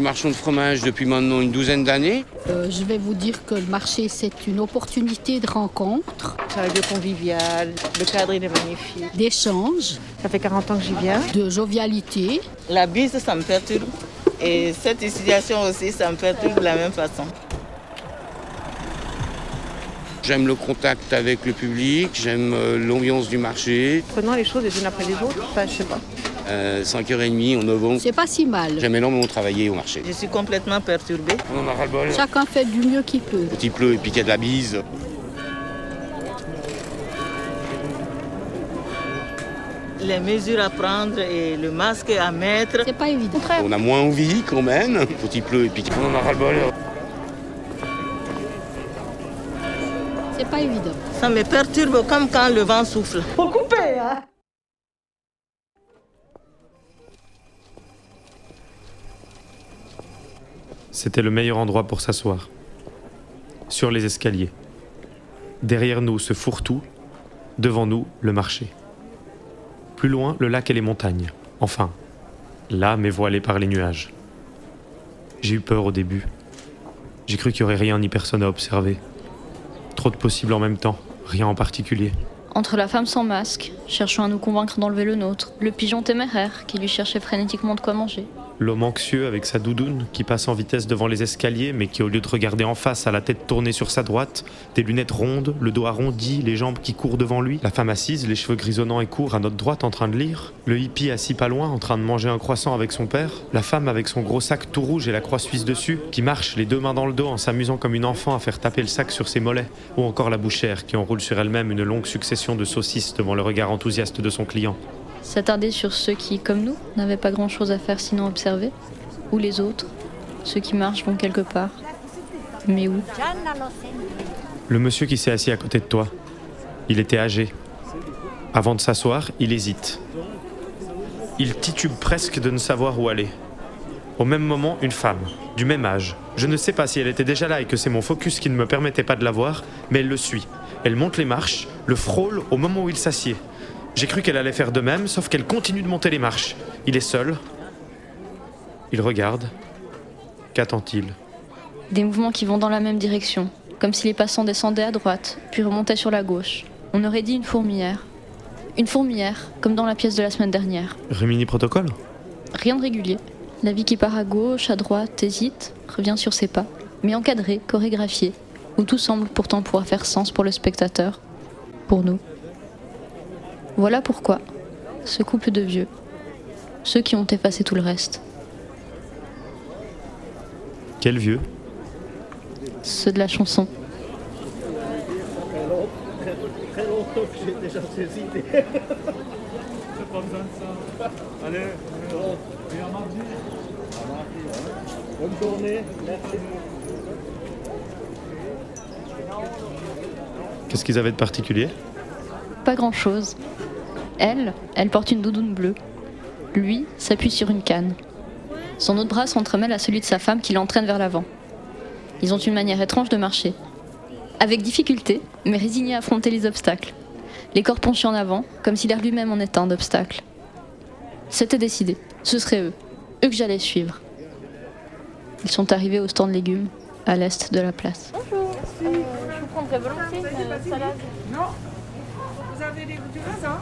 suis marchand de fromage depuis maintenant une douzaine d'années. Euh, je vais vous dire que le marché, c'est une opportunité de rencontre, Ça va être convivial, le cadre il est magnifique. d'échange, Ça fait 40 ans que j'y viens. de jovialité. La bise, ça me perturbe. Et cette situation aussi, ça me perturbe de la même façon. J'aime le contact avec le public, j'aime euh, l'ambiance du marché. Prenons les choses les unes après les autres, enfin, je sais pas. Euh, 5h30 en novembre. C'est pas si mal. J'aime énormément travailler au marché. Je suis complètement perturbée. On en a ras-le-bol. Chacun fait du mieux qu'il peut. Quand il pleut et puis qu'il y a de la bise. Les mesures à prendre et le masque à mettre. C'est pas évident. On a moins envie quand même. Quand il pleut et puis qu'on en a ras-le-bol. C'est pas évident. Ça me perturbe comme quand le vent souffle. C'était le meilleur endroit pour s'asseoir. Sur les escaliers. Derrière nous, ce fourre-tout. Devant nous, le marché. Plus loin, le lac et les montagnes. Enfin, là, mais voilé par les nuages. J'ai eu peur au début. J'ai cru qu'il n'y aurait rien ni personne à observer. Trop de possibles en même temps, rien en particulier. Entre la femme sans masque, cherchant à nous convaincre d'enlever le nôtre, le pigeon téméraire qui lui cherchait frénétiquement de quoi manger, L'homme anxieux avec sa doudoune qui passe en vitesse devant les escaliers mais qui au lieu de regarder en face a la tête tournée sur sa droite, des lunettes rondes, le dos arrondi, les jambes qui courent devant lui, la femme assise, les cheveux grisonnants et courts à notre droite en train de lire, le hippie assis pas loin en train de manger un croissant avec son père, la femme avec son gros sac tout rouge et la croix suisse dessus qui marche les deux mains dans le dos en s'amusant comme une enfant à faire taper le sac sur ses mollets, ou encore la bouchère qui enroule sur elle-même une longue succession de saucisses devant le regard enthousiaste de son client. S'attarder sur ceux qui, comme nous, n'avaient pas grand-chose à faire sinon observer, ou les autres, ceux qui marchent vont quelque part. Mais où? Le monsieur qui s'est assis à côté de toi, il était âgé. Avant de s'asseoir, il hésite. Il titube presque de ne savoir où aller. Au même moment, une femme, du même âge. Je ne sais pas si elle était déjà là et que c'est mon focus qui ne me permettait pas de la voir, mais elle le suit. Elle monte les marches, le frôle au moment où il s'assied. J'ai cru qu'elle allait faire de même, sauf qu'elle continue de monter les marches. Il est seul. Il regarde. Qu'attend-il? Des mouvements qui vont dans la même direction, comme si les passants descendaient à droite, puis remontaient sur la gauche. On aurait dit une fourmilière. Une fourmilière, comme dans la pièce de la semaine dernière. Rimini Protocole Rien de régulier. La vie qui part à gauche, à droite, hésite, revient sur ses pas, mais encadré, chorégraphié, où tout semble pourtant pouvoir faire sens pour le spectateur, pour nous. Voilà pourquoi, ce couple de vieux, ceux qui ont effacé tout le reste, Quel vieux? Ceux de la chanson, Qu'est-ce qu'ils avaient de particulier? Pas grand-chose. Elle, elle porte une doudoune bleue. Lui s'appuie sur une canne. Son autre bras s'entremêle à celui de sa femme qui l'entraîne vers l'avant. Ils ont une manière étrange de marcher. Avec difficulté, mais résignés à affronter les obstacles. Les corps penchés en avant, comme si l'air lui-même en était un obstacle. C'était décidé. Ce seraient eux. Eux que j'allais suivre. Ils sont arrivés au stand de légumes, à l'est de la place. Je vous prendrais volontiers une salade. Vous avez des, du raisin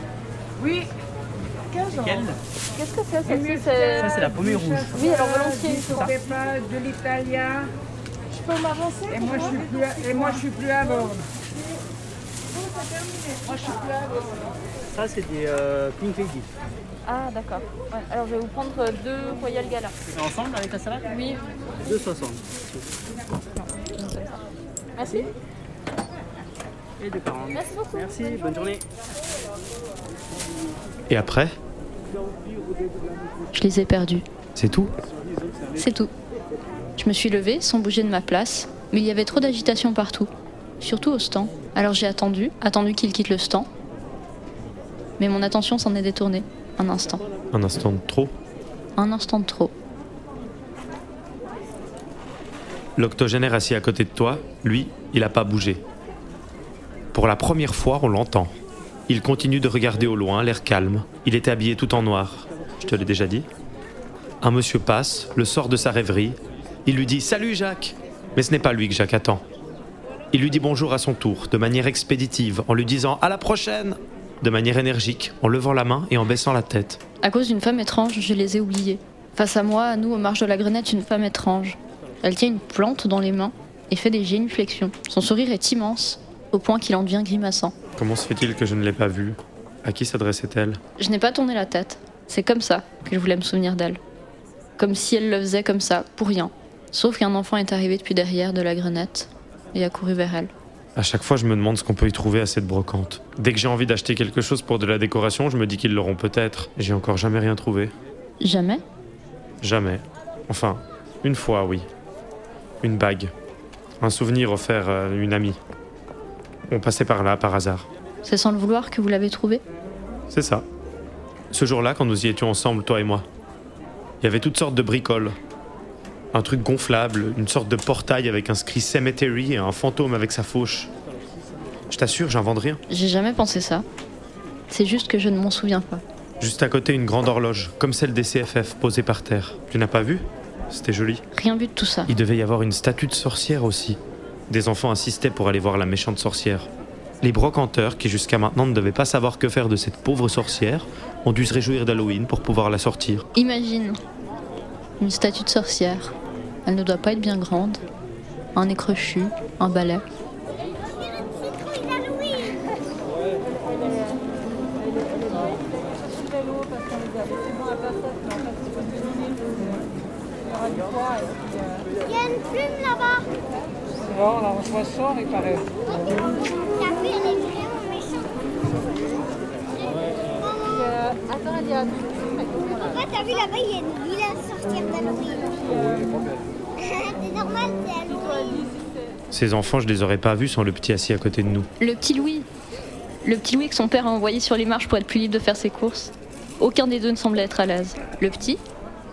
Oui. Qu'est-ce que c'est celle-ci Ça, c'est la pommée rouge. Oui, alors volontiers. C'est pas de l'italien. Je peux m'avancer Et moi, je suis plus à, et moi, je suis plus à bord. Ça, c'est des euh, pink lady. Ah, d'accord. Ouais, alors, je vais vous prendre euh, deux Royal Gala. C'est ensemble avec la salade? Oui. 2,60. Merci. Et 2,40. Merci beaucoup. Merci, bonne journée. Et après Je les ai perdus. C'est tout C'est tout. Je me suis levée sans bouger de ma place, mais il y avait trop d'agitation partout, surtout au stand. Alors j'ai attendu, attendu qu'il quitte le stand. Mais mon attention s'en est détournée, un instant. Un instant de trop. Un instant de trop. L'octogénaire assis à côté de toi, lui, il n'a pas bougé. Pour la première fois, on l'entend. Il continue de regarder au loin, l'air calme. Il était habillé tout en noir. Je te l'ai déjà dit Un monsieur passe, le sort de sa rêverie. Il lui dit Salut Jacques Mais ce n'est pas lui que Jacques attend. Il lui dit bonjour à son tour, de manière expéditive, en lui disant À la prochaine de manière énergique, en levant la main et en baissant la tête. À cause d'une femme étrange, je les ai oubliés. Face à moi, à nous, aux marges de la grenette, une femme étrange. Elle tient une plante dans les mains et fait des génuflexions. Son sourire est immense, au point qu'il en devient grimaçant. Comment se fait-il que je ne l'ai pas vue À qui s'adressait-elle? Je n'ai pas tourné la tête. C'est comme ça que je voulais me souvenir d'elle. Comme si elle le faisait comme ça, pour rien. Sauf qu'un enfant est arrivé depuis derrière de la grenette et a couru vers elle. À chaque fois, je me demande ce qu'on peut y trouver à cette brocante. Dès que j'ai envie d'acheter quelque chose pour de la décoration, je me dis qu'ils l'auront peut-être. J'ai encore jamais rien trouvé. Jamais? Jamais. Enfin, une fois, oui. Une bague. Un souvenir offert à une amie. On passait par là par hasard. C'est sans le vouloir que vous l'avez trouvé C'est ça. Ce jour-là, quand nous y étions ensemble, toi et moi, il y avait toutes sortes de bricoles. Un truc gonflable, une sorte de portail avec inscrit Cemetery et un fantôme avec sa fauche. Je t'assure, j'invente rien. J'ai jamais pensé ça. C'est juste que je ne m'en souviens pas. Juste à côté, une grande horloge, comme celle des CFF, posée par terre. Tu n'as pas vu? C'était joli. Rien vu de tout ça. Il devait y avoir une statue de sorcière aussi. Des enfants insistaient pour aller voir la méchante sorcière. Les brocanteurs, qui jusqu'à maintenant ne devaient pas savoir que faire de cette pauvre sorcière, ont dû se réjouir d'Halloween pour pouvoir la sortir. Imagine une statue de sorcière. Elle ne doit pas être bien grande. Un nez crochu, un balai. Il y a une plume là-bas. Non, là, on se ressort, il paraît. Elle. Attends, il y a. Papa, t'as vu là-bas, il y a une vilaine sorcière d'Halloween. c'est normal, c'est Halloween. Ces enfants, je les aurais pas vus sans le petit assis à côté de nous. Le petit Louis. Le petit Louis que son père a envoyé sur les marches pour être plus libre de faire ses courses. Aucun des deux ne semblait être à l'aise. Le petit,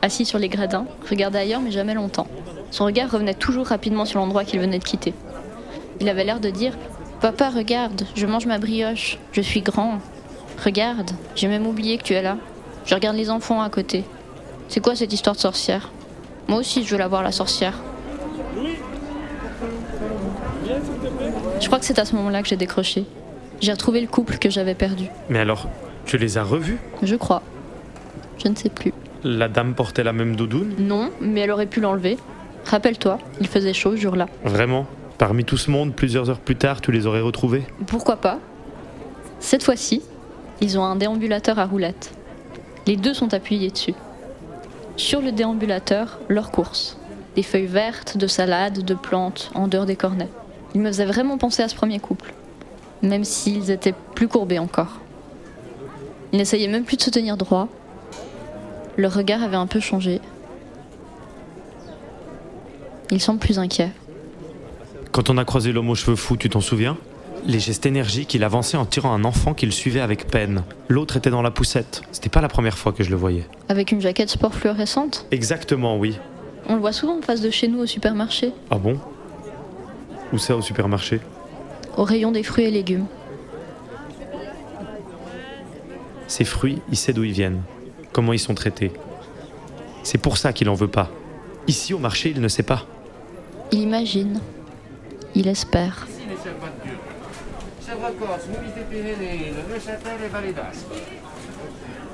assis sur les gradins, regardait ailleurs mais jamais longtemps. Son regard revenait toujours rapidement sur l'endroit qu'il venait de quitter. Il avait l'air de dire Papa, regarde, je mange ma brioche, je suis grand. Regarde, j'ai même oublié que tu es là. Je regarde les enfants à côté. C'est quoi cette histoire de sorcière? Moi aussi, je veux la voir, la sorcière. Je crois que c'est à ce moment-là que j'ai décroché. J'ai retrouvé le couple que j'avais perdu. Mais alors, tu les as revus? Je crois. Je ne sais plus. La dame portait la même doudoune? Non, mais elle aurait pu l'enlever. Rappelle-toi, il faisait chaud ce jour-là. Vraiment Parmi tout ce monde, plusieurs heures plus tard, tu les aurais retrouvés? Pourquoi pas? Cette fois-ci, ils ont un déambulateur à roulettes. Les deux sont appuyés dessus. Sur le déambulateur, leur course. Des feuilles vertes, de salades, de plantes, en dehors des cornets. Ils me faisaient vraiment penser à ce premier couple. Même s'ils étaient plus courbés encore. Ils n'essayaient même plus de se tenir droit. Leur regard avait un peu changé. Ils semblent plus inquiets. Quand on a croisé l'homme aux cheveux fous, tu t'en souviens? Les gestes énergiques, il avançait en tirant un enfant qu'il suivait avec peine. L'autre était dans la poussette. C'était pas la première fois que je le voyais. Avec une jaquette sport fluorescente? Exactement, oui. On le voit souvent en face de chez nous au supermarché, Ah bon? Où ça au supermarché? Au rayon des fruits et légumes. Ces fruits, il sait d'où ils viennent, comment ils sont traités. C'est pour ça qu'il en veut pas. Ici, au marché, il ne sait pas. Il imagine. Il espère.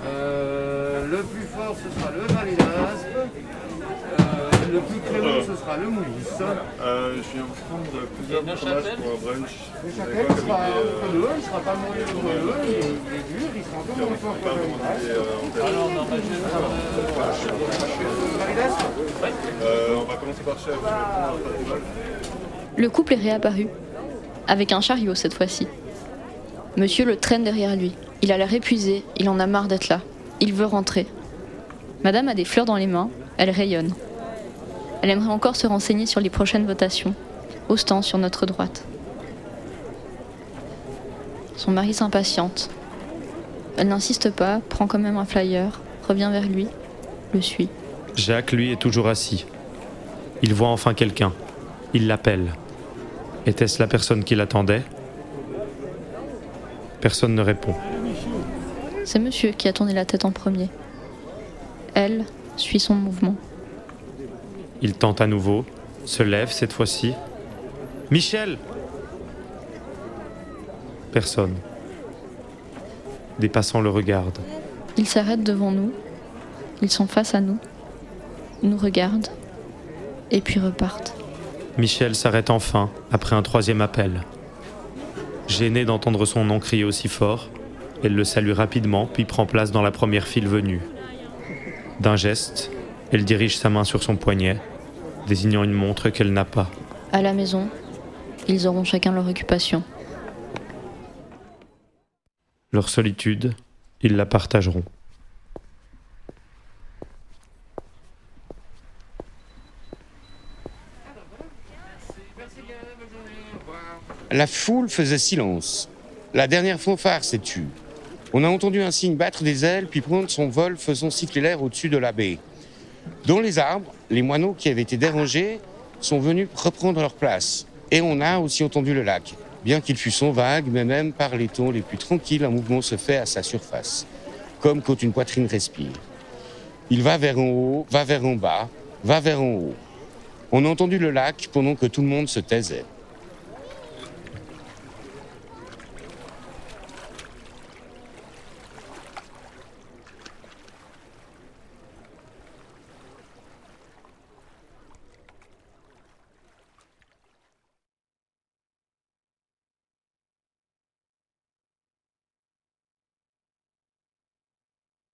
Euh, le plus fort, ce sera le d'Aspe. Euh, le plus crémeux, ce sera le Moulis. Euh, je viens prendre plusieurs fromages pour un brunch. Le Châtel sera entre deux, il ne sera pas mauvais deux, il est dur, il sera encore moins fort que le Vallée d'Aspe. Vallée d'Aspe Euh, on va commencer par chef. Le couple est réapparu. Avec un chariot cette fois-ci. Monsieur le traîne derrière lui. Il a l'air épuisé, il en a marre d'être là. Il veut rentrer. Madame a des fleurs dans les mains, elle rayonne. Elle aimerait encore se renseigner sur les prochaines votations. Au stand sur notre droite. Son mari s'impatiente. Elle n'insiste pas, prend quand même un flyer, revient vers lui, le suit. Jacques, lui, est toujours assis. Il voit enfin quelqu'un. Il l'appelle. Était-ce la personne qu'il attendait Personne ne répond. C'est monsieur qui a tourné la tête en premier. Elle, suit son mouvement. Il tente à nouveau, se lève cette fois-ci. Michel Personne. Des passants le regardent. Ils s'arrêtent devant nous, ils sont face à nous, nous regardent, et puis repartent. Michel s'arrête enfin, après un troisième appel. Gênée d'entendre son nom crier aussi fort, elle le salue rapidement, puis prend place dans la première file venue. D'un geste, elle dirige sa main sur son poignet, désignant une montre qu'elle n'a pas. À la maison, ils auront chacun leur occupation. Leur solitude, ils la partageront. La foule faisait silence. La dernière fanfare s'est tue. On a entendu un cygne battre des ailes puis prendre son vol faisant siffler l'air au-dessus de la baie. Dans les arbres, les moineaux qui avaient été dérangés sont venus reprendre leur place. Et on a aussi entendu le lac. Bien qu'il fût son vague, mais même par les tons les plus tranquilles, un mouvement se fait à sa surface, comme quand une poitrine respire. Il va vers en haut, va vers en bas, va vers en haut. On a entendu le lac pendant que tout le monde se taisait.